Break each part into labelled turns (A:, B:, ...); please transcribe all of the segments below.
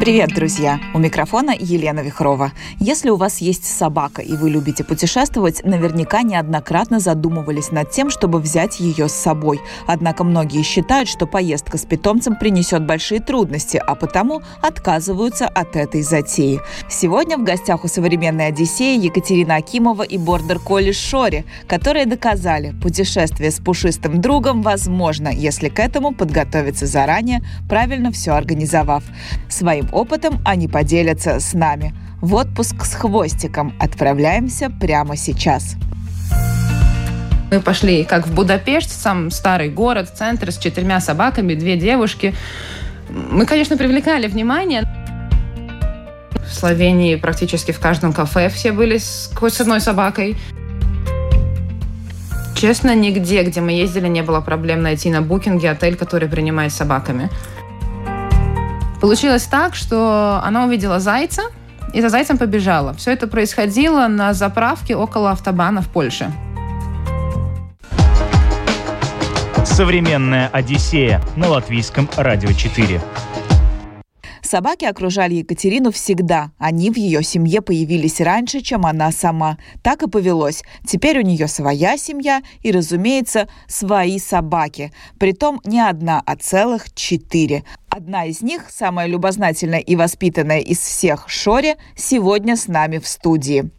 A: Привет, друзья! У микрофона Елена Вихрова. Если у вас есть собака и вы любите путешествовать, наверняка неоднократно задумывались над тем, чтобы взять ее с собой. Однако многие считают, что поездка с питомцем принесет большие трудности, а потому отказываются от этой затеи. Сегодня в гостях у современной Одиссеи Екатерина Акимова и бордер колли Шори, которые доказали, путешествие с пушистым другом возможно, если к этому подготовиться заранее, правильно все организовав. Своим опытом они поделятся с нами. В отпуск с хвостиком отправляемся прямо сейчас.
B: Мы пошли как в Будапешт, сам старый город, центр с четырьмя собаками, две девушки. Мы, конечно, привлекали внимание. В Словении практически в каждом кафе все были с, хоть с одной собакой. Честно, нигде, где мы ездили, не было проблем найти на букинге отель, который принимает собаками. Получилось так, что она увидела зайца и за зайцем побежала. Все это происходило на заправке около автобана в Польше.
C: Современная Одиссея на латвийском радио 4.
A: Собаки окружали Екатерину всегда. Они в ее семье появились раньше, чем она сама. Так и повелось. Теперь у нее своя семья и, разумеется, свои собаки. Притом не одна, а целых четыре. Одна из них, самая любознательная и воспитанная из всех Шори, сегодня с нами в студии.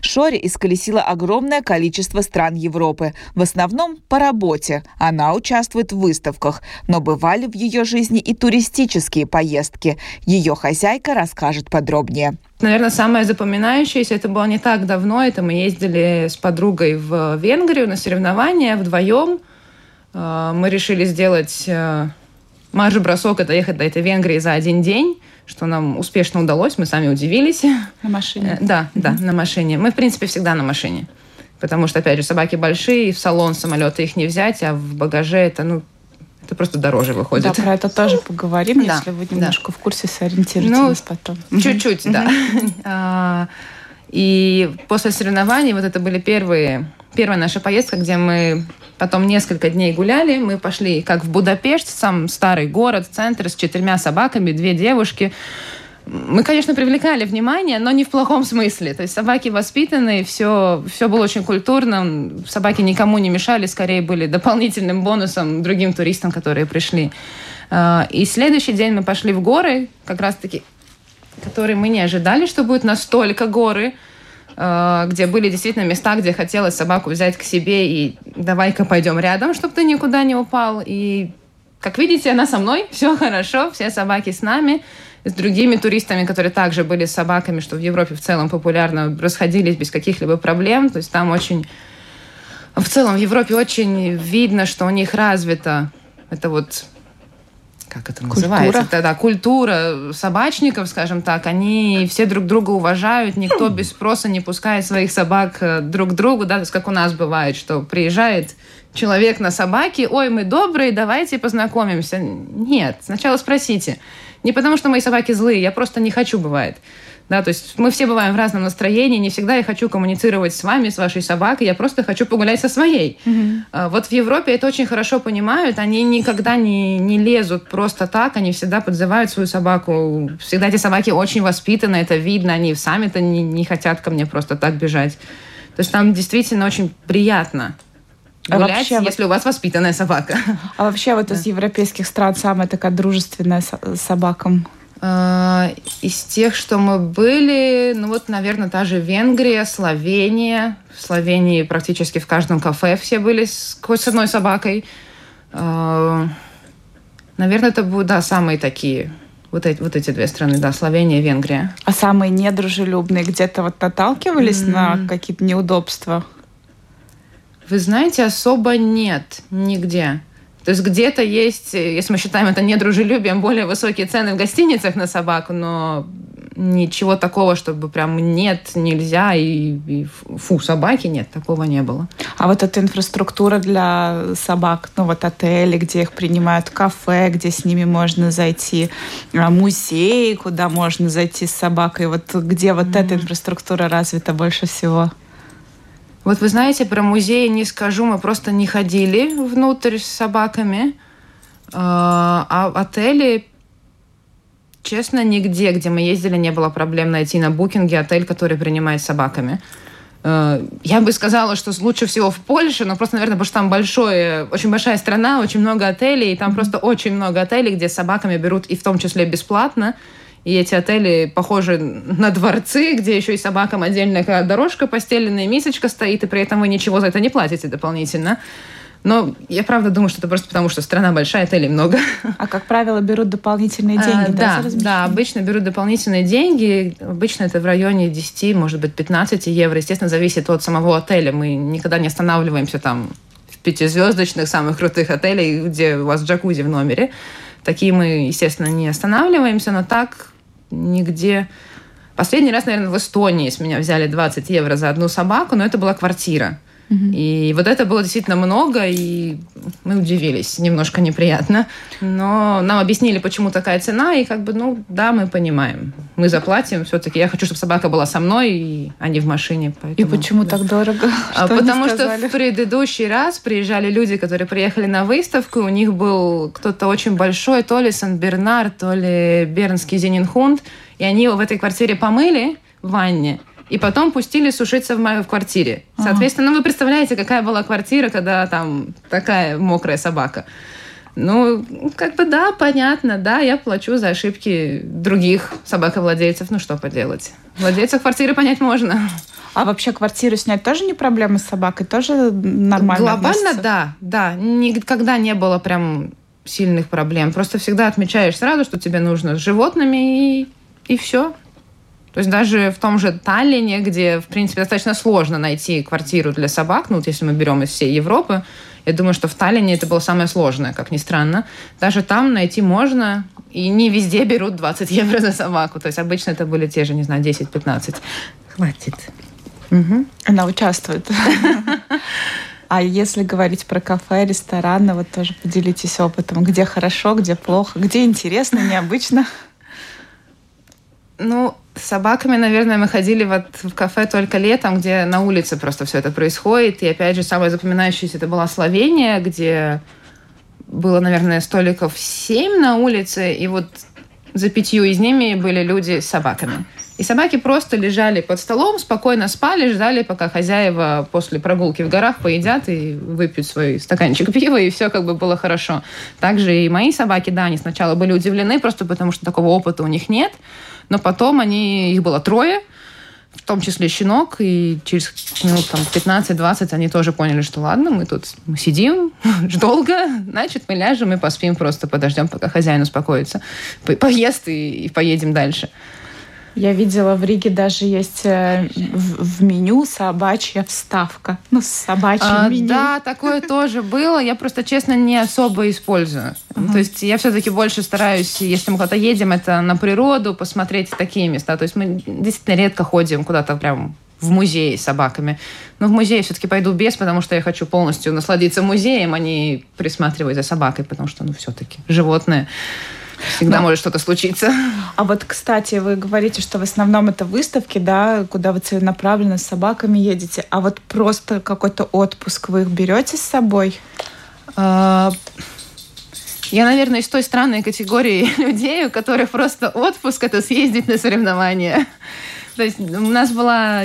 A: Шори исколесила огромное количество стран Европы, в основном по работе. Она участвует в выставках, но бывали в ее жизни и туристические поездки. Ее хозяйка расскажет подробнее.
B: Наверное, самое запоминающееся, это было не так давно, это мы ездили с подругой в Венгрию на соревнования вдвоем. Э, мы решили сделать э, марш-бросок, это ехать до этой Венгрии за один день что нам успешно удалось, мы сами удивились.
D: На машине?
B: Э, да, да, на машине. Мы, в принципе, всегда на машине. Потому что, опять же, собаки большие, и в салон самолета их не взять, а в багаже это, ну, это просто дороже выходит.
D: Да, про это тоже поговорим, да, если вы немножко да. в курсе, сориентируйтесь ну, потом.
B: Чуть-чуть, да. А, и после соревнований вот это были первые, первая наша поездка, где мы Потом несколько дней гуляли. Мы пошли как в Будапешт, сам старый город, центр с четырьмя собаками, две девушки. Мы, конечно, привлекали внимание, но не в плохом смысле. То есть собаки воспитанные, все, все было очень культурно. Собаки никому не мешали, скорее были дополнительным бонусом другим туристам, которые пришли. А, и следующий день мы пошли в горы, как раз-таки, которые мы не ожидали, что будет настолько горы. Э, где были действительно места, где хотелось собаку взять к себе и давай-ка пойдем рядом, чтобы ты никуда не упал. И, как видите, она со мной, все хорошо, все собаки с нами. С другими туристами, которые также были с собаками, что в Европе в целом популярно, расходились без каких-либо проблем. То есть там очень... В целом в Европе очень видно, что у них развито это вот как это культура. называется? Это, да, культура собачников, скажем так, они все друг друга уважают, никто без спроса не пускает своих собак э, друг к другу, да, то есть как у нас бывает, что приезжает человек на собаке, ой, мы добрые, давайте познакомимся. Нет, сначала спросите. Не потому, что мои собаки злые, я просто не хочу, бывает. Да, то есть мы все бываем в разном настроении, не всегда я хочу коммуницировать с вами, с вашей собакой, я просто хочу погулять со своей. Mm-hmm. Вот в Европе это очень хорошо понимают, они никогда не, не лезут просто так, они всегда подзывают свою собаку. Всегда эти собаки очень воспитаны, это видно, они сами-то не, не хотят ко мне просто так бежать. То есть там действительно очень приятно а гулять, вообще, если у вас воспитанная собака.
D: А вообще вот да. из европейских стран самая такая дружественная собакам?
B: А, из тех, что мы были, ну вот, наверное, та же Венгрия, Словения. В Словении практически в каждом кафе все были с, хоть с одной собакой. А, наверное, это будут, да, самые такие. Вот эти, вот эти две страны, да, Словения и Венгрия.
D: А самые недружелюбные где-то вот наталкивались mm. на какие-то неудобства?
B: Вы знаете, особо нет нигде. То есть где-то есть, если мы считаем это недружелюбием, более высокие цены в гостиницах на собаку, но ничего такого, чтобы прям нет, нельзя и, и фу, собаки нет, такого не было.
D: А вот эта инфраструктура для собак, ну вот отели, где их принимают, кафе, где с ними можно зайти, а, музей, куда можно зайти с собакой, вот где вот mm-hmm. эта инфраструктура развита больше всего?
B: Вот вы знаете, про музей не скажу, мы просто не ходили внутрь с собаками. А, а отели, честно, нигде, где мы ездили, не было проблем найти на букинге отель, который принимает собаками. А, я бы сказала, что лучше всего в Польше, но просто, наверное, потому что там большое, очень большая страна, очень много отелей, и там просто очень много отелей, где с собаками берут и в том числе бесплатно. И эти отели похожи на дворцы, где еще и собакам отдельная дорожка постеленная, мисочка стоит, и при этом вы ничего за это не платите дополнительно. Но я правда думаю, что это просто потому, что страна большая, отелей много.
D: А как правило, берут дополнительные деньги,
B: а, да? Да, да, обычно берут дополнительные деньги. Обычно это в районе 10, может быть, 15 евро. Естественно, зависит от самого отеля. Мы никогда не останавливаемся там в пятизвездочных, самых крутых отелей, где у вас джакузи в номере. Такие мы, естественно, не останавливаемся, но так нигде... Последний раз, наверное, в Эстонии с меня взяли 20 евро за одну собаку, но это была квартира. И вот это было действительно много, и мы удивились, немножко неприятно. Но нам объяснили, почему такая цена, и как бы, ну, да, мы понимаем. Мы заплатим все-таки. Я хочу, чтобы собака была со мной, а не в машине.
D: Поэтому, и почему да. так дорого?
B: А, что потому что в предыдущий раз приезжали люди, которые приехали на выставку, у них был кто-то очень большой, то ли Сан-Бернар, то ли Бернский Зенинхунд, и они его в этой квартире помыли в ванне, и потом пустили сушиться в моей в квартире. Соответственно, ну, вы представляете, какая была квартира, когда там такая мокрая собака. Ну, как бы да, понятно, да, я плачу за ошибки других собаковладельцев. Ну, что поделать. Владельцев квартиры понять можно.
D: А вообще квартиру снять тоже не проблема с собакой? Тоже нормально
B: Глобально, относится? да, да. Никогда не было прям сильных проблем. Просто всегда отмечаешь сразу, что тебе нужно с животными, и, и все. То есть даже в том же Таллине, где, в принципе, достаточно сложно найти квартиру для собак, ну вот если мы берем из всей Европы, я думаю, что в Таллине это было самое сложное, как ни странно. Даже там найти можно, и не везде берут 20 евро за собаку. То есть обычно это были те же, не знаю, 10-15. Хватит.
D: Угу. Она участвует. А если говорить про кафе, рестораны, вот тоже поделитесь опытом. Где хорошо, где плохо, где интересно, необычно?
B: Ну, с собаками, наверное, мы ходили вот в кафе только летом, где на улице просто все это происходит. И опять же, самое запоминающееся это была Словения, где было, наверное, столиков семь на улице, и вот за пятью из ними были люди с собаками. И собаки просто лежали под столом, спокойно спали, ждали, пока хозяева после прогулки в горах поедят и выпьют свой стаканчик пива, и все как бы было хорошо. Также и мои собаки, да, они сначала были удивлены, просто потому что такого опыта у них нет. Но потом они, их было трое, в том числе щенок, и через минут там 15-20 они тоже поняли, что ладно, мы тут мы сидим долго, значит, мы ляжем и поспим, просто подождем, пока хозяин успокоится, поест и, и поедем дальше.
D: Я видела в Риге даже есть э, в, в меню собачья вставка. Ну, с собачьим а, меню.
B: Да, такое тоже было. Я просто, честно, не особо использую. Uh-huh. То есть я все-таки больше стараюсь, если мы куда-то едем, это на природу, посмотреть такие места. То есть мы действительно редко ходим куда-то прям в музей с собаками. Но в музей все-таки пойду без, потому что я хочу полностью насладиться музеем, а не присматривать за собакой, потому что, ну, все-таки животное всегда да. может что-то случиться.
D: А вот, кстати, вы говорите, что в основном это выставки, да, куда вы целенаправленно с собаками едете, а вот просто какой-то отпуск вы их берете с собой?
B: Я, наверное, из той странной категории людей, у которых просто отпуск – это съездить на соревнования. То есть у нас была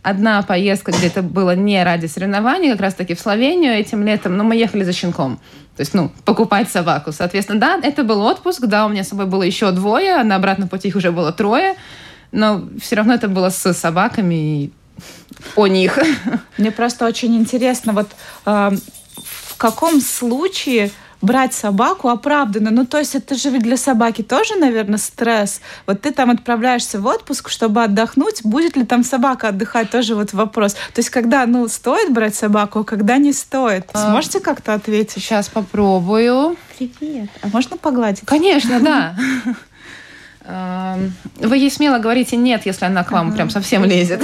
B: одна поездка, где это было не ради соревнований, как раз-таки в Словению этим летом, но мы ехали за щенком. То есть, ну, покупать собаку. Соответственно, да, это был отпуск, да, у меня с собой было еще двое, а на обратном пути их уже было трое, но все равно это было с собаками и о них.
D: Мне просто очень интересно, вот э, в каком случае брать собаку оправданно. Ну, то есть это же ведь для собаки тоже, наверное, стресс. Вот ты там отправляешься в отпуск, чтобы отдохнуть. Будет ли там собака отдыхать, тоже вот вопрос. То есть когда, ну, стоит брать собаку, а когда не стоит? А, Сможете как-то ответить?
B: Сейчас попробую.
D: Привет. А можно погладить?
B: Конечно, да. Вы ей смело говорите нет, если она к вам прям совсем лезет.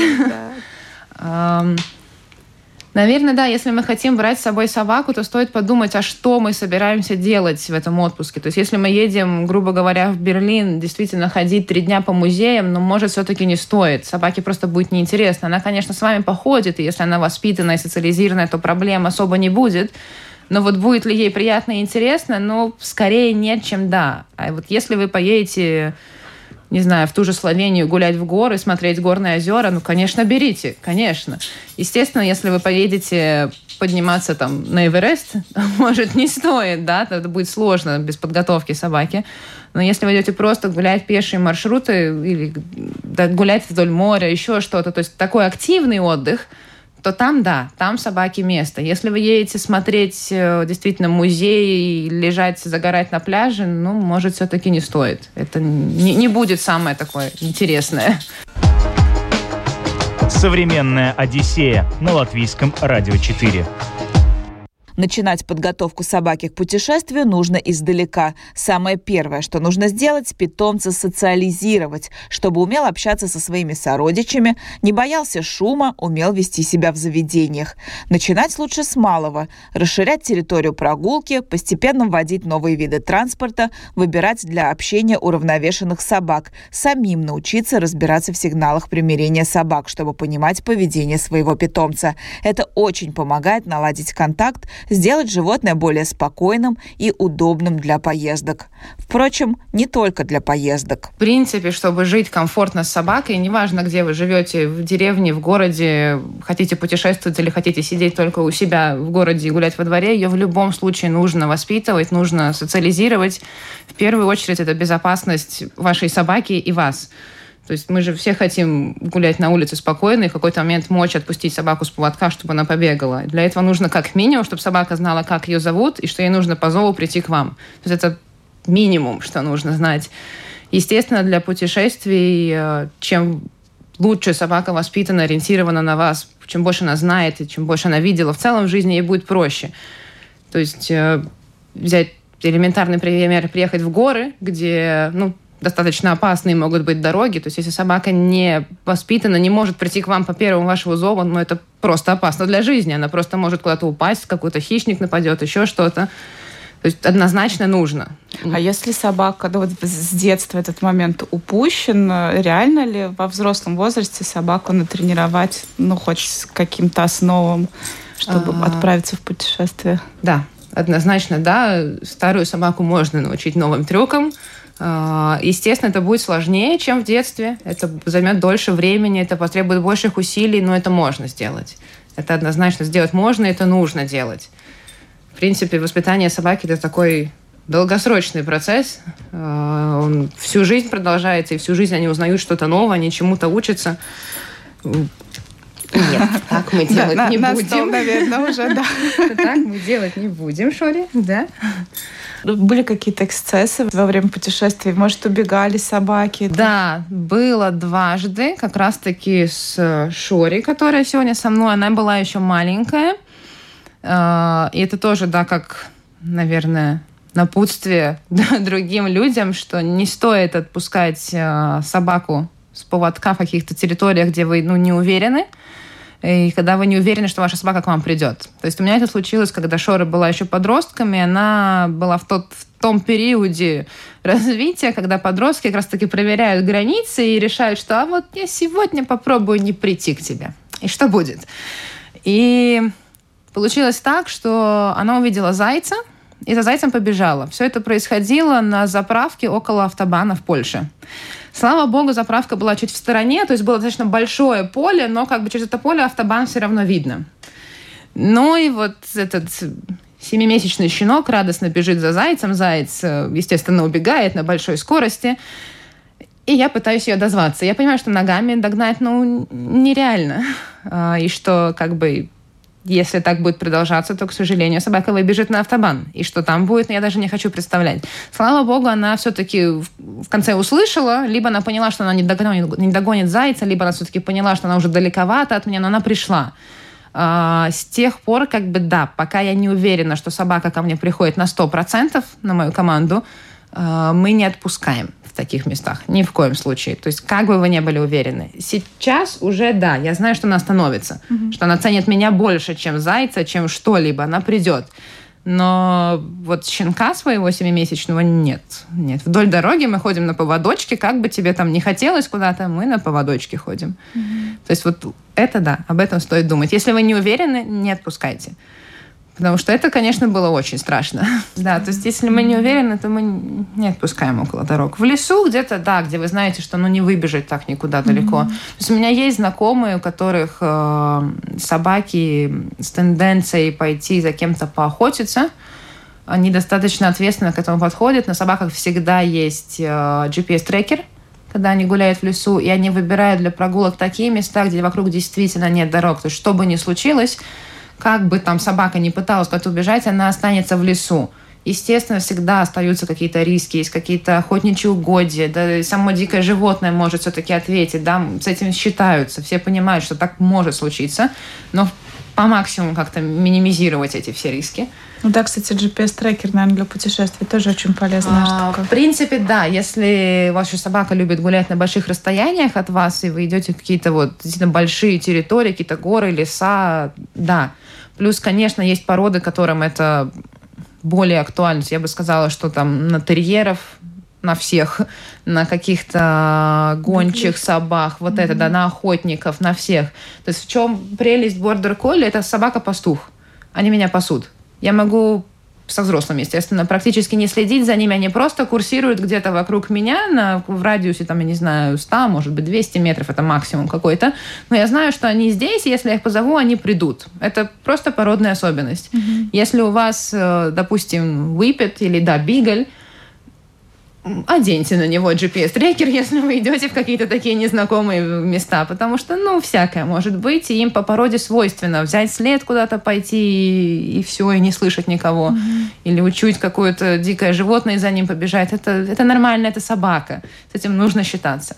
B: Наверное, да, если мы хотим брать с собой собаку, то стоит подумать, а что мы собираемся делать в этом отпуске. То есть если мы едем, грубо говоря, в Берлин, действительно ходить три дня по музеям, но, может, все-таки не стоит. Собаке просто будет неинтересно. Она, конечно, с вами походит, и если она воспитанная, социализированная, то проблем особо не будет. Но вот будет ли ей приятно и интересно, ну, скорее нет, чем да. А вот если вы поедете не знаю, в ту же Словению гулять в горы, смотреть горные озера, ну, конечно, берите, конечно. Естественно, если вы поедете подниматься там на Эверест, может, не стоит, да, это будет сложно без подготовки собаки. Но если вы идете просто гулять пешие маршруты или да, гулять вдоль моря, еще что-то, то есть такой активный отдых – то там да, там собаки место. Если вы едете смотреть э, действительно музей, лежать, загорать на пляже, ну, может, все-таки не стоит. Это не, не будет самое такое интересное.
C: Современная Одиссея на латвийском радио 4.
A: Начинать подготовку собаки к путешествию нужно издалека. Самое первое, что нужно сделать – питомца социализировать, чтобы умел общаться со своими сородичами, не боялся шума, умел вести себя в заведениях. Начинать лучше с малого – расширять территорию прогулки, постепенно вводить новые виды транспорта, выбирать для общения уравновешенных собак, самим научиться разбираться в сигналах примирения собак, чтобы понимать поведение своего питомца. Это очень помогает наладить контакт сделать животное более спокойным и удобным для поездок. Впрочем, не только для поездок.
B: В принципе, чтобы жить комфортно с собакой, неважно, где вы живете, в деревне, в городе, хотите путешествовать или хотите сидеть только у себя в городе и гулять во дворе, ее в любом случае нужно воспитывать, нужно социализировать. В первую очередь это безопасность вашей собаки и вас. То есть мы же все хотим гулять на улице спокойно и в какой-то момент мочь отпустить собаку с поводка, чтобы она побегала. Для этого нужно как минимум, чтобы собака знала, как ее зовут, и что ей нужно по зову прийти к вам. То есть это минимум, что нужно знать. Естественно, для путешествий, э, чем лучше собака воспитана, ориентирована на вас, чем больше она знает и чем больше она видела, в целом в жизни ей будет проще. То есть э, взять элементарный пример, приехать в горы, где ну, достаточно опасные могут быть дороги. То есть если собака не воспитана, не может прийти к вам по первому вашему зову, ну это просто опасно для жизни. Она просто может куда-то упасть, какой-то хищник нападет, еще что-то. То есть однозначно нужно.
D: А если собака, да вот с детства этот момент упущен, реально ли во взрослом возрасте собаку натренировать, ну, хоть с каким-то основам, чтобы а... отправиться в путешествие?
B: Да, однозначно, да. Старую собаку можно научить новым трюкам, естественно, это будет сложнее, чем в детстве. Это займет дольше времени, это потребует больших усилий, но это можно сделать. Это однозначно сделать можно, это нужно делать. В принципе, воспитание собаки – это такой долгосрочный процесс. А, он всю жизнь продолжается, и всю жизнь они узнают что-то новое, они чему-то учатся. Нет, так мы делать не будем.
D: наверное, уже, да.
B: Так мы делать не будем, Шори, да?
D: Были какие-то эксцессы во время путешествий? Может, убегали собаки?
B: Да, было дважды, как раз-таки с э, Шори, которая сегодня со мной. Она была еще маленькая. А, и это тоже, да, как, наверное, напутствие другим людям, что не стоит отпускать э, собаку с поводка в каких-то территориях, где вы ну, не уверены и когда вы не уверены, что ваша собака к вам придет. То есть у меня это случилось, когда Шора была еще подростком, и она была в, тот, в том периоде развития, когда подростки как раз-таки проверяют границы и решают, что а вот я сегодня попробую не прийти к тебе. И что будет? И получилось так, что она увидела зайца, и за зайцем побежала. Все это происходило на заправке около автобана в Польше. Слава богу, заправка была чуть в стороне, то есть было достаточно большое поле, но как бы через это поле автобан все равно видно. Ну и вот этот семимесячный щенок радостно бежит за зайцем. Заяц, естественно, убегает на большой скорости. И я пытаюсь ее дозваться. Я понимаю, что ногами догнать, ну, нереально. А, и что, как бы, если так будет продолжаться, то, к сожалению, собака выбежит на автобан. И что там будет, я даже не хочу представлять. Слава богу, она все-таки в конце услышала, либо она поняла, что она не догонит, не догонит зайца, либо она все-таки поняла, что она уже далековато от меня, но она пришла. А, с тех пор, как бы, да, пока я не уверена, что собака ко мне приходит на 100% на мою команду, а, мы не отпускаем. В таких местах. Ни в коем случае. То есть, как бы вы не были уверены. Сейчас уже, да, я знаю, что она остановится. Mm-hmm. Что она ценит меня больше, чем зайца, чем что-либо. Она придет. Но вот щенка своего семимесячного нет. Нет. Вдоль дороги мы ходим на поводочке. Как бы тебе там не хотелось куда-то, мы на поводочке ходим. Mm-hmm. То есть вот это да, об этом стоит думать. Если вы не уверены, не отпускайте. Потому что это, конечно, было очень страшно. Да, то есть если мы не уверены, то мы не отпускаем около дорог. В лесу где-то, да, где вы знаете, что ну не выбежать так никуда далеко. То есть у меня есть знакомые, у которых э, собаки с тенденцией пойти за кем-то поохотиться. Они достаточно ответственно к этому подходят. На собаках всегда есть э, GPS-трекер, когда они гуляют в лесу, и они выбирают для прогулок такие места, где вокруг действительно нет дорог. То есть что бы ни случилось, как бы там собака не пыталась куда-то убежать, она останется в лесу. Естественно, всегда остаются какие-то риски, есть какие-то охотничьи угодья, да, само дикое животное может все-таки ответить, да, с этим считаются, все понимают, что так может случиться, но по максимуму как-то минимизировать эти все риски.
D: Ну да, кстати, GPS-трекер, наверное, для путешествий тоже очень полезная а, штука.
B: В принципе, да. Если ваша собака любит гулять на больших расстояниях от вас, и вы идете в какие-то вот действительно большие территории, какие-то горы, леса, да. Плюс, конечно, есть породы, которым это более актуально. Я бы сказала, что там на терьеров, на всех, на каких-то гончих собак, вот mm-hmm. это, да, на охотников, на всех. То есть в чем прелесть бордер колли? Это собака-пастух. Они меня пасут. Я могу со взрослыми, естественно, практически не следить за ними. Они просто курсируют где-то вокруг меня на, в радиусе, там, я не знаю, 100, может быть, 200 метров, это максимум какой-то. Но я знаю, что они здесь, и если я их позову, они придут. Это просто породная особенность. Mm-hmm. Если у вас, э, допустим, выпит или, да, бигль, оденьте на него GPS-трекер, если вы идете в какие-то такие незнакомые места, потому что, ну, всякое может быть, и им по породе свойственно взять след куда-то пойти и, и все, и не слышать никого. Mm-hmm. Или учуть какое-то дикое животное и за ним побежать. Это, это нормально, это собака. С этим нужно считаться.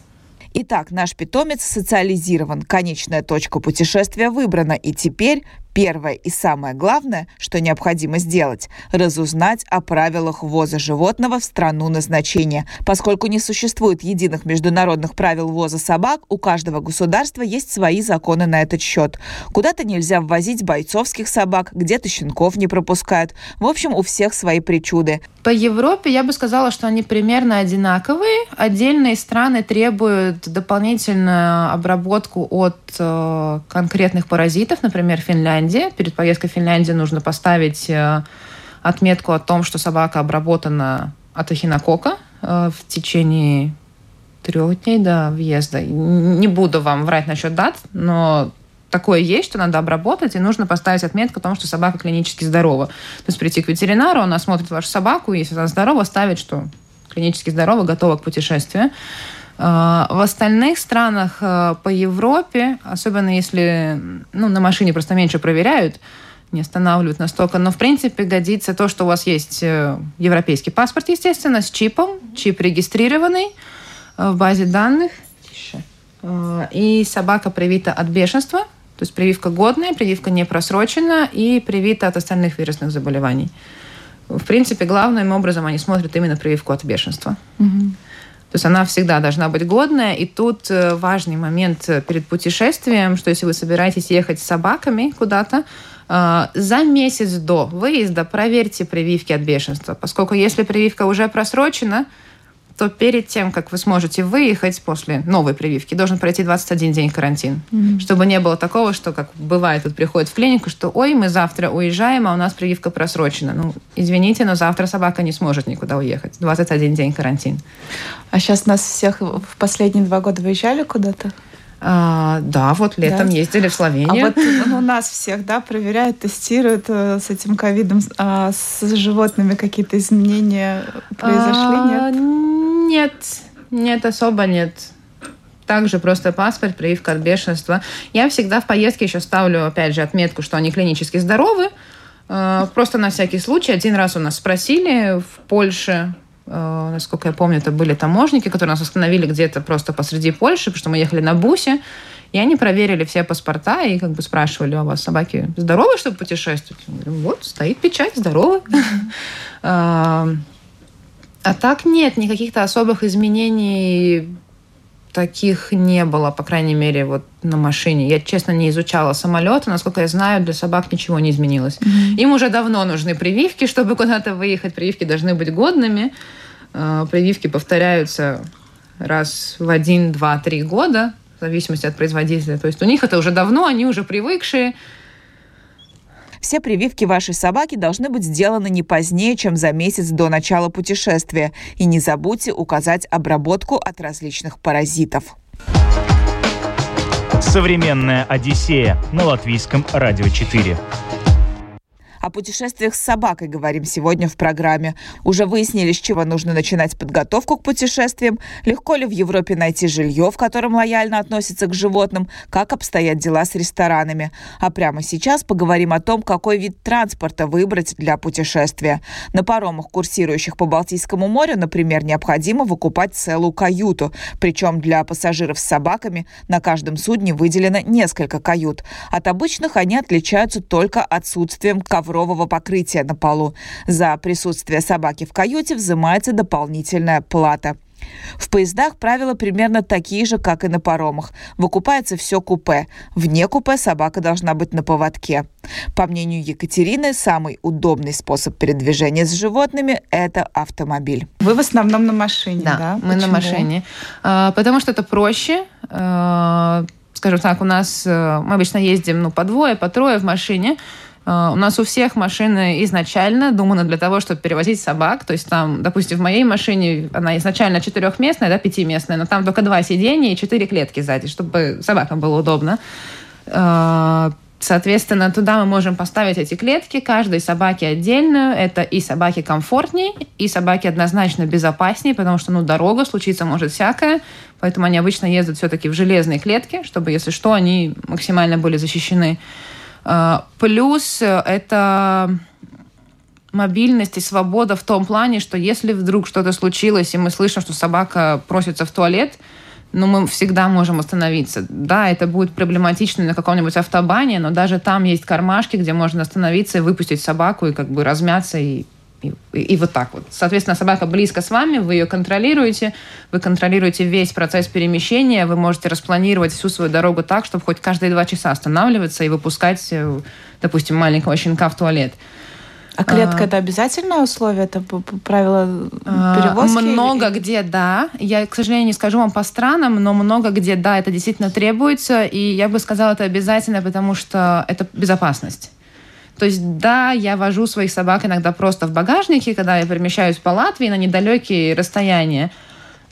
A: Итак, наш питомец социализирован, конечная точка путешествия выбрана, и теперь Первое и самое главное, что необходимо сделать – разузнать о правилах ввоза животного в страну назначения. Поскольку не существует единых международных правил ввоза собак, у каждого государства есть свои законы на этот счет. Куда-то нельзя ввозить бойцовских собак, где-то щенков не пропускают. В общем, у всех свои причуды.
B: По Европе я бы сказала, что они примерно одинаковые. Отдельные страны требуют дополнительную обработку от э, конкретных паразитов, например, Финляндия Финляндии. Перед поездкой в Финляндию нужно поставить э, отметку о том, что собака обработана от эхинокока э, в течение трех дней до въезда. Не буду вам врать насчет дат, но такое есть, что надо обработать, и нужно поставить отметку о том, что собака клинически здорова. То есть прийти к ветеринару, он осмотрит вашу собаку, и если она здорова, ставит, что клинически здорова, готова к путешествию. А, в остальных странах а, по Европе, особенно если ну, на машине просто меньше проверяют, не останавливают настолько. Но, в принципе, годится то, что у вас есть э, европейский паспорт, естественно, с чипом, чип регистрированный э, в базе данных. И собака привита от бешенства, то есть прививка годная, прививка не просрочена и привита от остальных вирусных заболеваний. В принципе, главным образом они смотрят именно прививку от бешенства. Угу. То есть она всегда должна быть годная. И тут э, важный момент э, перед путешествием, что если вы собираетесь ехать с собаками куда-то, э, за месяц до выезда проверьте прививки от бешенства. Поскольку если прививка уже просрочена, то перед тем, как вы сможете выехать после новой прививки, должен пройти 21 день карантин. Mm-hmm. Чтобы не было такого, что, как бывает, тут приходит в клинику, что ой, мы завтра уезжаем, а у нас прививка просрочена. Ну, извините, но завтра собака не сможет никуда уехать. 21 день карантин.
D: А сейчас нас всех в последние два года выезжали куда-то?
B: А, да, вот летом да. ездили в Словению.
D: А вот ну, нас всех, да, проверяют, тестируют э, с этим ковидом, а с животными какие-то изменения произошли, а, нет?
B: Нет, нет, особо нет. Также просто паспорт, прививка от бешенства. Я всегда в поездке еще ставлю, опять же, отметку, что они клинически здоровы. Э, просто на всякий случай. Один раз у нас спросили в Польше, Э, насколько я помню, это были таможники, которые нас остановили где-то просто посреди Польши, потому что мы ехали на бусе, и они проверили все паспорта и как бы спрашивали, а у вас собаки здоровы, чтобы путешествовать? Я говорю, вот, стоит печать, здоровы. А так нет, никаких-то особых изменений таких не было, по крайней мере, вот на машине. Я, честно, не изучала самолеты. Насколько я знаю, для собак ничего не изменилось. Mm-hmm. Им уже давно нужны прививки, чтобы куда-то выехать. Прививки должны быть годными. Э, прививки повторяются раз в один, два, три года, в зависимости от производителя. То есть у них это уже давно, они уже привыкшие.
A: Все прививки вашей собаки должны быть сделаны не позднее, чем за месяц до начала путешествия. И не забудьте указать обработку от различных паразитов.
C: Современная Одиссея на латвийском радио 4.
A: О путешествиях с собакой говорим сегодня в программе. Уже выяснили, с чего нужно начинать подготовку к путешествиям, легко ли в Европе найти жилье, в котором лояльно относятся к животным, как обстоят дела с ресторанами. А прямо сейчас поговорим о том, какой вид транспорта выбрать для путешествия. На паромах, курсирующих по Балтийскому морю, например, необходимо выкупать целую каюту. Причем для пассажиров с собаками на каждом судне выделено несколько кают. От обычных они отличаются только отсутствием ковров коврового покрытия на полу. За присутствие собаки в каюте взимается дополнительная плата. В поездах правила примерно такие же, как и на паромах. Выкупается все купе. Вне купе собака должна быть на поводке. По мнению Екатерины, самый удобный способ передвижения с животными – это автомобиль.
D: Вы в основном на машине, да?
B: Да, мы Почему? на машине. А, потому что это проще. А, скажем так, у нас э, мы обычно ездим ну, по двое, по трое в машине. А, у нас у всех машины изначально думаны для того, чтобы перевозить собак. То есть там, допустим, в моей машине она изначально четырехместная, да, пятиместная, но там только два сиденья и четыре клетки сзади, чтобы собакам было удобно. А, соответственно, туда мы можем поставить эти клетки, каждой собаке отдельно. Это и собаки комфортней, и собаки однозначно безопаснее, потому что, ну, дорога, случиться может всякое. Поэтому они обычно ездят все-таки в железные клетки, чтобы, если что, они максимально были защищены. А, плюс э, это мобильность и свобода в том плане, что если вдруг что-то случилось, и мы слышим, что собака просится в туалет, ну, мы всегда можем остановиться. Да, это будет проблематично на каком-нибудь автобане, но даже там есть кармашки, где можно остановиться и выпустить собаку, и как бы размяться, и и, и, вот так вот. Соответственно, собака близко с вами, вы ее контролируете, вы контролируете весь процесс перемещения, вы можете распланировать всю свою дорогу так, чтобы хоть каждые два часа останавливаться и выпускать, э, допустим, маленького щенка в туалет.
D: А клетка а, это обязательное условие, это правило а, перевозки?
B: Много или... где да. Я, к сожалению, не скажу вам по странам, но много где да, это действительно требуется. И я бы сказала, это обязательно, потому что это безопасность. То есть, да, я вожу своих собак иногда просто в багажнике, когда я перемещаюсь по Латвии на недалекие расстояния.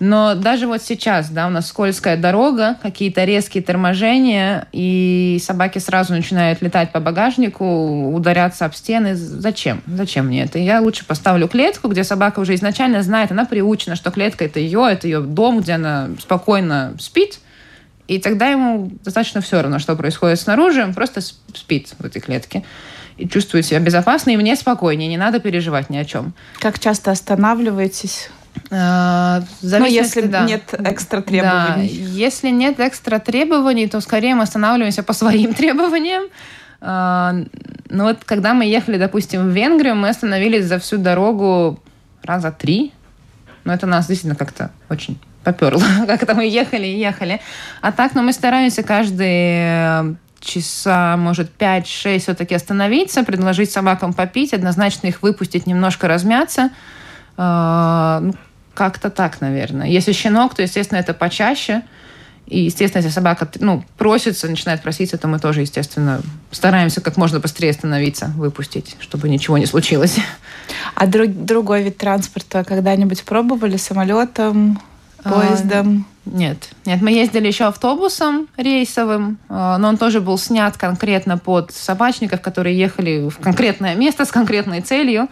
B: Но даже вот сейчас, да, у нас скользкая дорога, какие-то резкие торможения, и собаки сразу начинают летать по багажнику, ударяться об стены. Зачем? Зачем мне это? Я лучше поставлю клетку, где собака уже изначально знает, она приучена, что клетка это ее, это ее дом, где она спокойно спит. И тогда ему достаточно все равно, что происходит снаружи, он просто спит в этой клетке и чувствует себя безопасно, и мне спокойнее, не надо переживать ни о чем.
D: Как часто останавливаетесь?
B: А,
D: ну, если да. нет экстра требований.
B: Да. Если нет экстра требований, то скорее мы останавливаемся по своим требованиям. А, ну вот когда мы ехали, допустим, в Венгрию, мы остановились за всю дорогу раза три. Но это нас действительно как-то очень поперло, как это мы ехали и ехали. А так, ну, мы стараемся каждый часа, может, 5-6 все-таки остановиться, предложить собакам попить, однозначно их выпустить, немножко размяться. А, ну, как-то так, наверное. Если щенок, то, естественно, это почаще. И, естественно, если собака ну, просится, начинает проситься, то мы тоже, естественно, стараемся как можно быстрее остановиться, выпустить, чтобы ничего не случилось.
D: А друг, другой вид транспорта когда-нибудь пробовали самолетом, а, поездом?
B: Нет, нет, мы ездили еще автобусом рейсовым, а, но он тоже был снят конкретно под собачников, которые ехали в конкретное место с конкретной целью.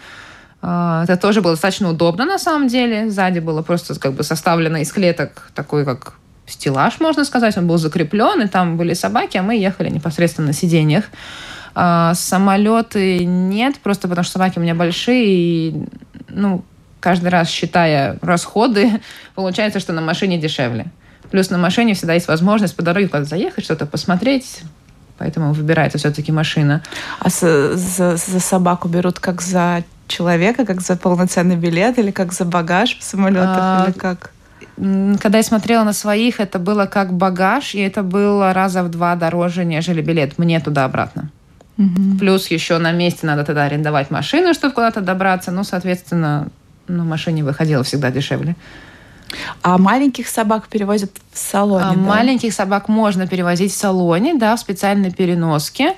B: А, это тоже было достаточно удобно на самом деле. Сзади было просто как бы составлено из клеток такой как стеллаж, можно сказать. Он был закреплен, и там были собаки, а мы ехали непосредственно на сиденьях. А, самолеты нет, просто потому что собаки у меня большие, и ну, каждый раз считая расходы, получается, что на машине дешевле. Плюс на машине всегда есть возможность по дороге куда-то заехать, что-то посмотреть. Поэтому выбирается все-таки машина.
D: А за, за, за собаку берут как за человека, как за полноценный билет или как за багаж в самолетах а, или как?
B: Когда я смотрела на своих, это было как багаж, и это было раза в два дороже, нежели билет мне туда-обратно. Угу. Плюс еще на месте надо тогда арендовать машину, чтобы куда-то добраться. Ну, соответственно, на машине выходило всегда дешевле.
D: А маленьких собак перевозят в салоне? А
B: да? Маленьких собак можно перевозить в салоне, да, в специальной переноске.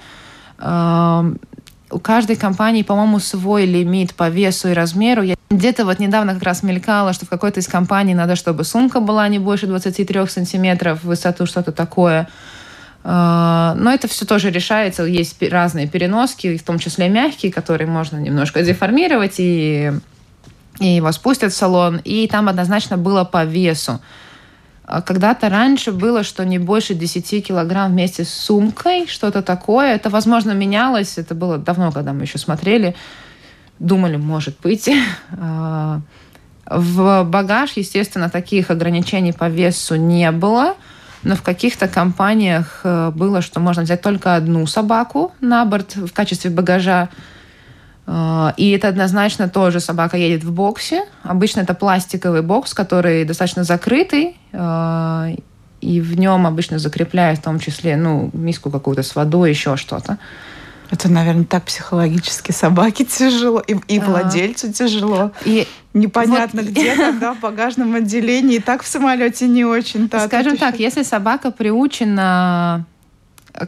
B: У каждой компании, по-моему, свой лимит по весу и размеру. Я где-то вот недавно как раз мелькало, что в какой-то из компаний надо, чтобы сумка была не больше 23 сантиметров в высоту, что-то такое. А, но это все тоже решается. Есть разные переноски, в том числе мягкие, которые можно немножко деформировать и, и его спустят в салон. И там однозначно было по весу. А когда-то раньше было, что не больше 10 килограмм вместе с сумкой, что-то такое. Это, возможно, менялось. Это было давно, когда мы еще смотрели. Думали, может быть. А, в багаж, естественно, таких ограничений по весу не было. Но в каких-то компаниях э, было, что можно взять только одну собаку на борт в качестве багажа. Э, и это однозначно тоже собака едет в боксе. Обычно это пластиковый бокс, который достаточно закрытый. Э, и в нем обычно закрепляют в том числе ну, миску какую-то с водой, еще что-то.
D: Это, наверное, так психологически собаке тяжело, и, и владельцу а, тяжело. И непонятно вот... где, когда в багажном отделении, и так в самолете не очень-то.
B: Скажем так, еще... если собака приучена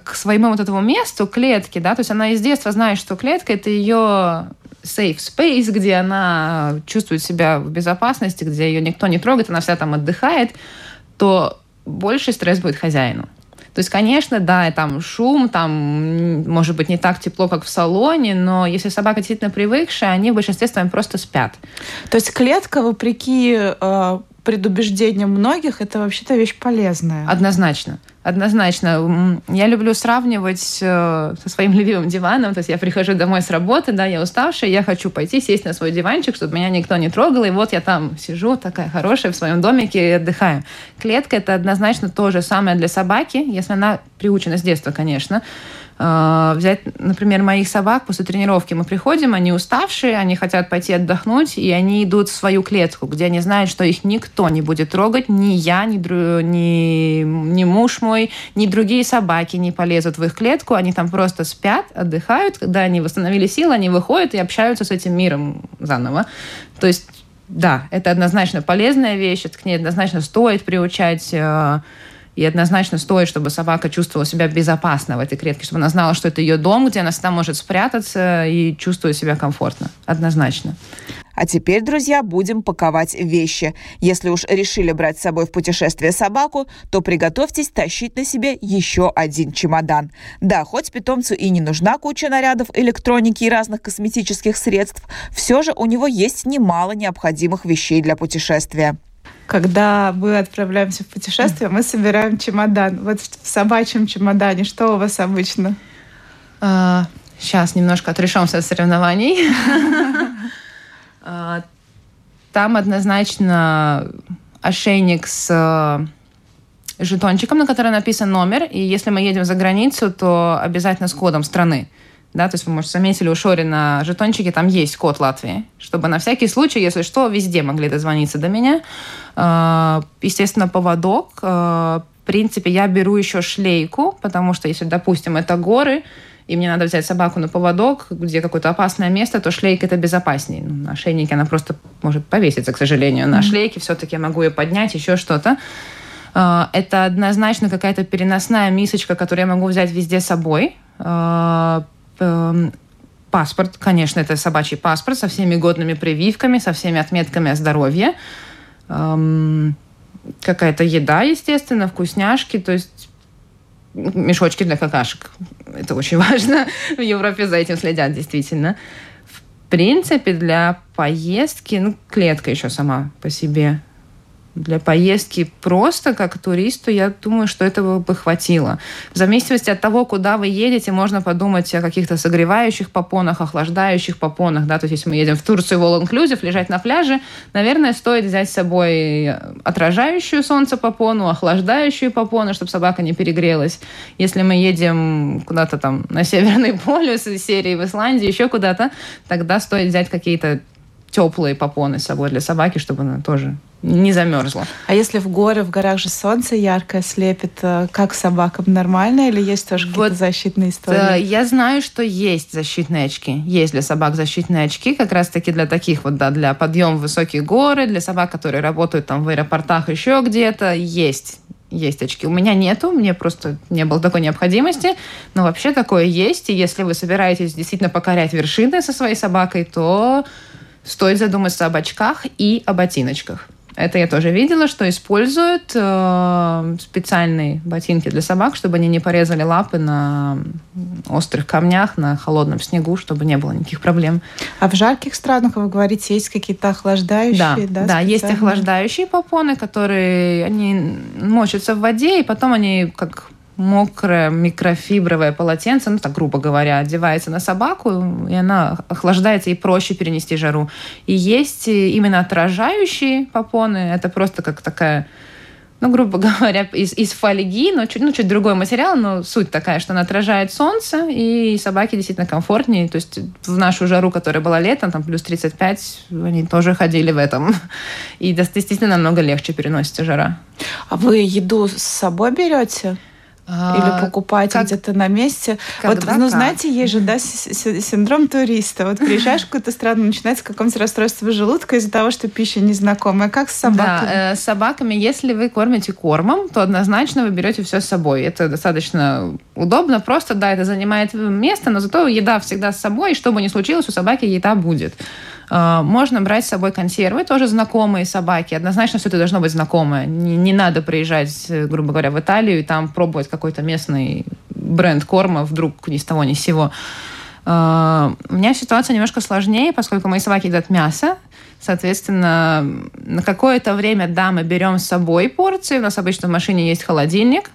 B: к своему вот этому месту, клетке, да, то есть она из детства знает, что клетка это ее safe space, где она чувствует себя в безопасности, где ее никто не трогает, она вся там отдыхает, то больший стресс будет хозяину. То есть, конечно, да, там шум, там может быть не так тепло, как в салоне, но если собака действительно привыкшая, они в большинстве своем просто спят.
D: То есть клетка, вопреки э, предубеждениям многих, это вообще-то вещь полезная.
B: Однозначно. Однозначно. Я люблю сравнивать э, со своим любимым диваном. То есть я прихожу домой с работы, да, я уставшая, я хочу пойти сесть на свой диванчик, чтобы меня никто не трогал. И вот я там сижу, такая хорошая, в своем домике и отдыхаю. Клетка – это однозначно то же самое для собаки, если она приучена с детства, конечно. А, взять, например, моих собак после тренировки. Мы приходим, они уставшие, они хотят пойти отдохнуть, и они идут в свою клетку, где они знают, что их никто не будет трогать, ни я, ни, ни, ни муж мой, ни другие собаки не полезут в их клетку, они там просто спят, отдыхают, когда они восстановили силы, они выходят и общаются с этим миром заново. То есть да, это однозначно полезная вещь, это к ней однозначно стоит приучать э, и однозначно стоит, чтобы собака чувствовала себя безопасно в этой клетке, чтобы она знала, что это ее дом, где она всегда может спрятаться и чувствовать себя комфортно. Однозначно.
A: А теперь, друзья, будем паковать вещи. Если уж решили брать с собой в путешествие собаку, то приготовьтесь тащить на себе еще один чемодан. Да, хоть питомцу и не нужна куча нарядов, электроники и разных косметических средств, все же у него есть немало необходимых вещей для путешествия
D: когда мы отправляемся в путешествие, мы собираем чемодан. Вот в собачьем чемодане что у вас обычно?
B: А, сейчас немножко отрешимся от соревнований. А, там однозначно ошейник с э, жетончиком, на который написан номер. И если мы едем за границу, то обязательно с кодом страны. Да, то есть вы, может, заметили, у Шори на жетончике там есть код Латвии, чтобы на всякий случай, если что, везде могли дозвониться до меня. А, естественно, поводок. А, в принципе, я беру еще шлейку, потому что если, допустим, это горы, и мне надо взять собаку на поводок, где какое-то опасное место, то шлейка это безопаснее. Ну, на шейнике она просто может повеситься, к сожалению. На шлейке все-таки я могу ее поднять, еще что-то. А, это однозначно какая-то переносная мисочка, которую я могу взять везде с собой. Эм, паспорт, конечно, это собачий паспорт со всеми годными прививками, со всеми отметками о здоровье эм, какая-то еда, естественно, вкусняшки, то есть мешочки для какашек. Это очень важно. В Европе за этим следят, действительно. В принципе, для поездки, ну, клетка еще сама по себе. Для поездки просто как туристу, я думаю, что этого бы хватило. В зависимости от того, куда вы едете, можно подумать о каких-то согревающих попонах, охлаждающих попонах. Да? То есть, если мы едем в Турцию в all inclusive, лежать на пляже, наверное, стоит взять с собой отражающую солнце попону, охлаждающую попону, чтобы собака не перегрелась. Если мы едем куда-то там на Северный полюс, из серии в Исландии, еще куда-то, тогда стоит взять какие-то теплые попоны с собой для собаки, чтобы она тоже не замерзла.
D: А если в горы, в горах же солнце яркое слепит, э, как собакам нормально или есть тоже вот, какие-то защитные истории?
B: Я знаю, что есть защитные очки. Есть для собак защитные очки, как раз-таки для таких вот, да, для подъема в высокие горы, для собак, которые работают там в аэропортах еще где-то, есть есть очки. У меня нету, мне просто не было такой необходимости, но вообще такое есть. И если вы собираетесь действительно покорять вершины со своей собакой, то стоит задуматься об очках и о ботиночках. Это я тоже видела, что используют э, специальные ботинки для собак, чтобы они не порезали лапы на острых камнях, на холодном снегу, чтобы не было никаких проблем.
D: А в жарких странах, вы говорите, есть какие-то охлаждающие?
B: Да, да, да есть охлаждающие попоны, которые они мочатся в воде, и потом они как мокрое микрофибровое полотенце, ну так грубо говоря, одевается на собаку, и она охлаждается, и проще перенести жару. И есть именно отражающие попоны, это просто как такая ну, грубо говоря, из, из фольги, но чуть, ну, чуть другой материал, но суть такая, что она отражает солнце, и собаке действительно комфортнее. То есть в нашу жару, которая была летом, там плюс 35, они тоже ходили в этом. И действительно намного легче переносится жара.
D: А вы еду с собой берете? Или а, покупать как, где-то на месте. Вот, ну, знаете, есть же, да, синдром туриста. Вот приезжаешь в какую-то страну, начинается какое-то расстройство желудка из-за того, что пища незнакомая. Как с собаками?
B: Да, э, с собаками, если вы кормите кормом, то однозначно вы берете все с собой. Это достаточно удобно. Просто, да, это занимает место, но зато еда всегда с собой, и что бы ни случилось, у собаки еда будет. А, можно брать с собой консервы, тоже знакомые собаки. Однозначно все это должно быть знакомое. Не, не надо приезжать, грубо говоря, в Италию и там пробовать какой-то местный бренд корма вдруг ни с того ни с сего. А, у меня ситуация немножко сложнее, поскольку мои собаки едят мясо. Соответственно, на какое-то время, да, мы берем с собой порции. У нас обычно в машине есть холодильник.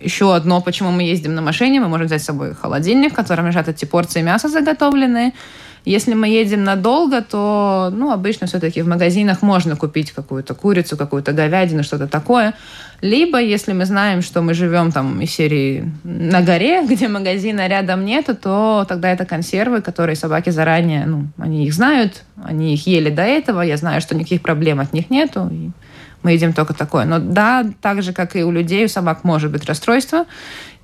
B: Еще одно, почему мы ездим на машине, мы можем взять с собой холодильник, в котором лежат эти порции мяса заготовленные. Если мы едем надолго, то, ну, обычно все-таки в магазинах можно купить какую-то курицу, какую-то говядину, что-то такое. Либо, если мы знаем, что мы живем там из серии на горе, где магазина рядом нету, то тогда это консервы, которые собаки заранее, ну, они их знают, они их ели до этого, я знаю, что никаких проблем от них нету, и мы едим только такое. Но да, так же, как и у людей, у собак может быть расстройство,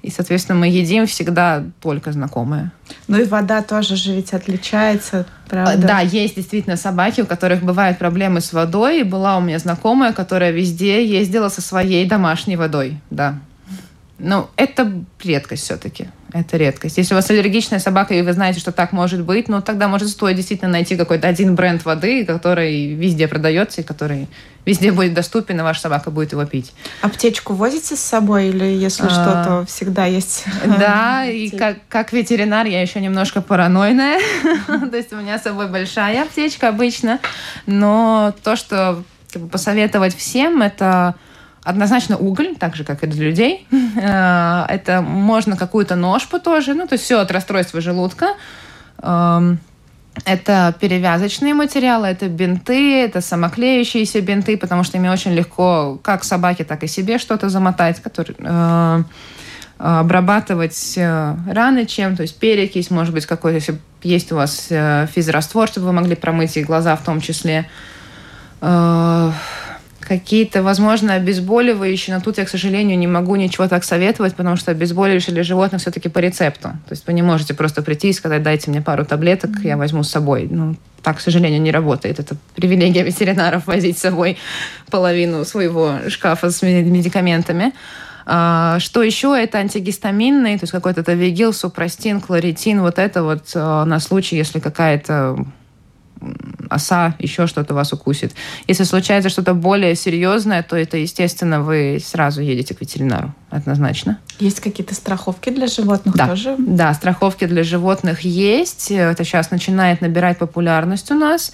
B: и, соответственно, мы едим всегда только знакомое.
D: Ну и вода тоже же ведь отличается, правда?
B: Да, есть действительно собаки, у которых бывают проблемы с водой. И была у меня знакомая, которая везде ездила со своей домашней водой, да. Но это редкость все-таки. Это редкость. Если у вас аллергичная собака, и вы знаете, что так может быть, ну тогда может стоит действительно найти какой-то один бренд воды, который везде продается и который везде будет доступен, и ваша собака будет его пить.
D: Аптечку возите с собой или если а, что, то всегда есть?
B: Да, и как, как ветеринар я еще немножко паранойная. То есть у меня с собой большая аптечка обычно, но то, что посоветовать всем, это однозначно уголь, так же, как и для людей. Э, это можно какую-то ножпу тоже, ну, то есть все от расстройства желудка. Эм, это перевязочные материалы, это бинты, это самоклеющиеся бинты, потому что ими очень легко как собаке, так и себе что-то замотать, который, э, обрабатывать э, раны чем, то есть перекись, может быть, какой-то, если есть у вас э, физраствор, чтобы вы могли промыть и глаза в том числе. Э, какие-то, возможно, обезболивающие, но тут я, к сожалению, не могу ничего так советовать, потому что обезболивающие для животных все-таки по рецепту. То есть вы не можете просто прийти и сказать, дайте мне пару таблеток, я возьму с собой. Ну, так, к сожалению, не работает. Это привилегия ветеринаров возить с собой половину своего шкафа с медикаментами. А, что еще? Это антигистаминный, то есть какой-то тавигил, супрастин, кларитин, вот это вот а, на случай, если какая-то оса, еще что-то вас укусит. Если случается что-то более серьезное, то это, естественно, вы сразу едете к ветеринару, однозначно.
D: Есть какие-то страховки для животных
B: да.
D: тоже?
B: Да, страховки для животных есть. Это сейчас начинает набирать популярность у нас.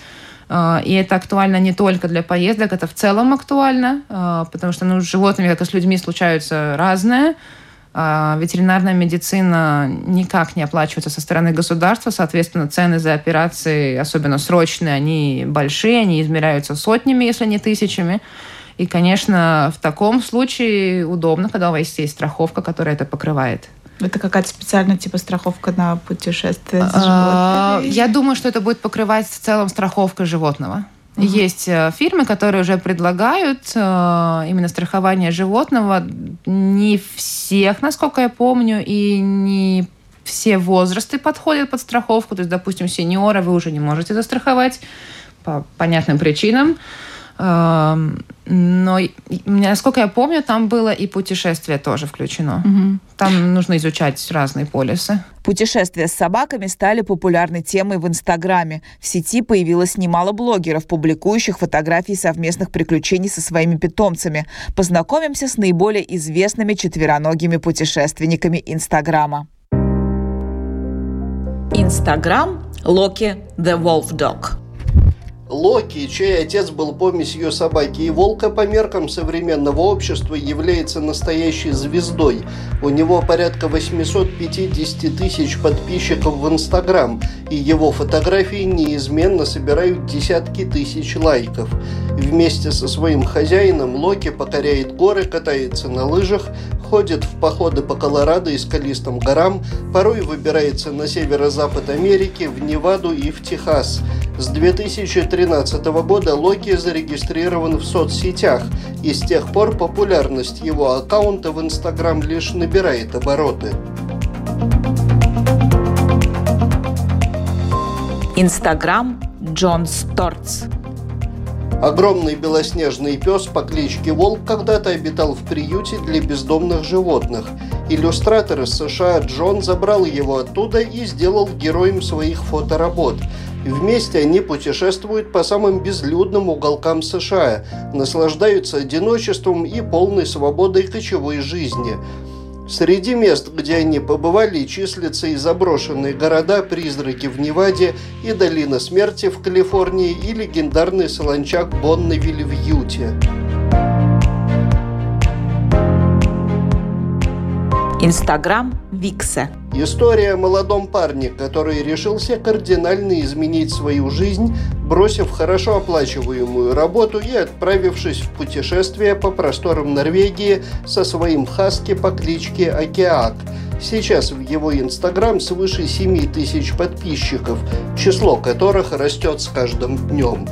B: А, и это актуально не только для поездок, это в целом актуально, а, потому что ну, с животными, как и с людьми, случаются разное. А, ветеринарная медицина никак не оплачивается со стороны государства, соответственно, цены за операции, особенно срочные, они большие, они измеряются сотнями, если не тысячами. И, конечно, в таком случае удобно, когда у вас есть страховка, которая это покрывает.
D: Это какая-то специальная типа страховка на путешествие с
B: а, животными? Я думаю, что это будет покрывать в целом страховка животного. Угу. Есть э, фирмы, которые уже предлагают э, именно страхование животного. Не всех, насколько я помню, и не все возрасты подходят под страховку. То есть, допустим, сеньора вы уже не можете застраховать по понятным причинам. Но, насколько я помню, там было и путешествие тоже включено. Угу. Там нужно изучать разные полисы.
A: Путешествия с собаками стали популярной темой в Инстаграме. В сети появилось немало блогеров, публикующих фотографии совместных приключений со своими питомцами. Познакомимся с наиболее известными четвероногими путешественниками Инстаграма. Инстаграм Локи The Wolf Dog.
E: Локи, чей отец был помесью собаки и волка по меркам современного общества, является настоящей звездой. У него порядка 850 тысяч подписчиков в Инстаграм, и его фотографии неизменно собирают десятки тысяч лайков. Вместе со своим хозяином Локи покоряет горы, катается на лыжах, ходит в походы по Колорадо и скалистым горам, порой выбирается на северо-запад Америки, в Неваду и в Техас. С 2013 года Локи зарегистрирован в соцсетях, и с тех пор популярность его аккаунта в Инстаграм лишь набирает обороты.
A: Инстаграм Джон Стортс
E: Огромный белоснежный пес по кличке Волк когда-то обитал в приюте для бездомных животных. Иллюстратор из США Джон забрал его оттуда и сделал героем своих фоторабот. Вместе они путешествуют по самым безлюдным уголкам США, наслаждаются одиночеством и полной свободой кочевой жизни – Среди мест, где они побывали, числятся и заброшенные города, призраки в Неваде, и долина смерти в Калифорнии, и легендарный солончак Бонневиль в Юте.
A: Инстаграм Викса.
E: История о молодом парне, который решился кардинально изменить свою жизнь, бросив хорошо оплачиваемую работу и отправившись в путешествие по просторам Норвегии со своим хаски по кличке Океак. Сейчас в его инстаграм свыше 7 тысяч подписчиков, число которых растет с каждым днем.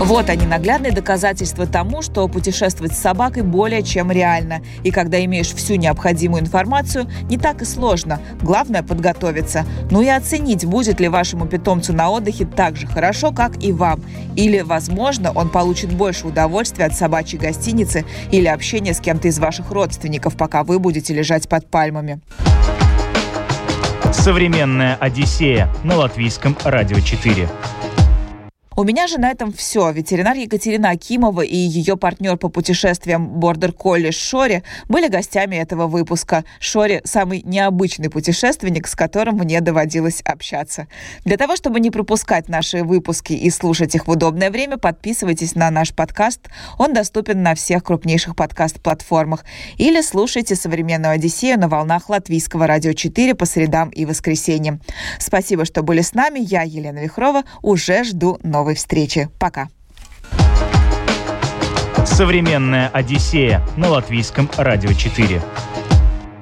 A: Вот они, наглядные доказательства тому, что путешествовать с собакой более чем реально. И когда имеешь всю необходимую информацию, не так и сложно. Главное – подготовиться. Ну и оценить, будет ли вашему питомцу на отдыхе так же хорошо, как и вам. Или, возможно, он получит больше удовольствия от собачьей гостиницы или общения с кем-то из ваших родственников, пока вы будете лежать под пальмами.
C: Современная Одиссея на латвийском радио 4.
A: У меня же на этом все. Ветеринар Екатерина Акимова и ее партнер по путешествиям Бордер Колли Шори были гостями этого выпуска. Шори – самый необычный путешественник, с которым мне доводилось общаться. Для того, чтобы не пропускать наши выпуски и слушать их в удобное время, подписывайтесь на наш подкаст. Он доступен на всех крупнейших подкаст-платформах. Или слушайте «Современную Одиссею» на волнах Латвийского радио 4 по средам и воскресеньям. Спасибо, что были с нами. Я, Елена Вихрова, уже жду новых новой встречи. Пока.
C: Современная Одиссея на латвийском радио 4.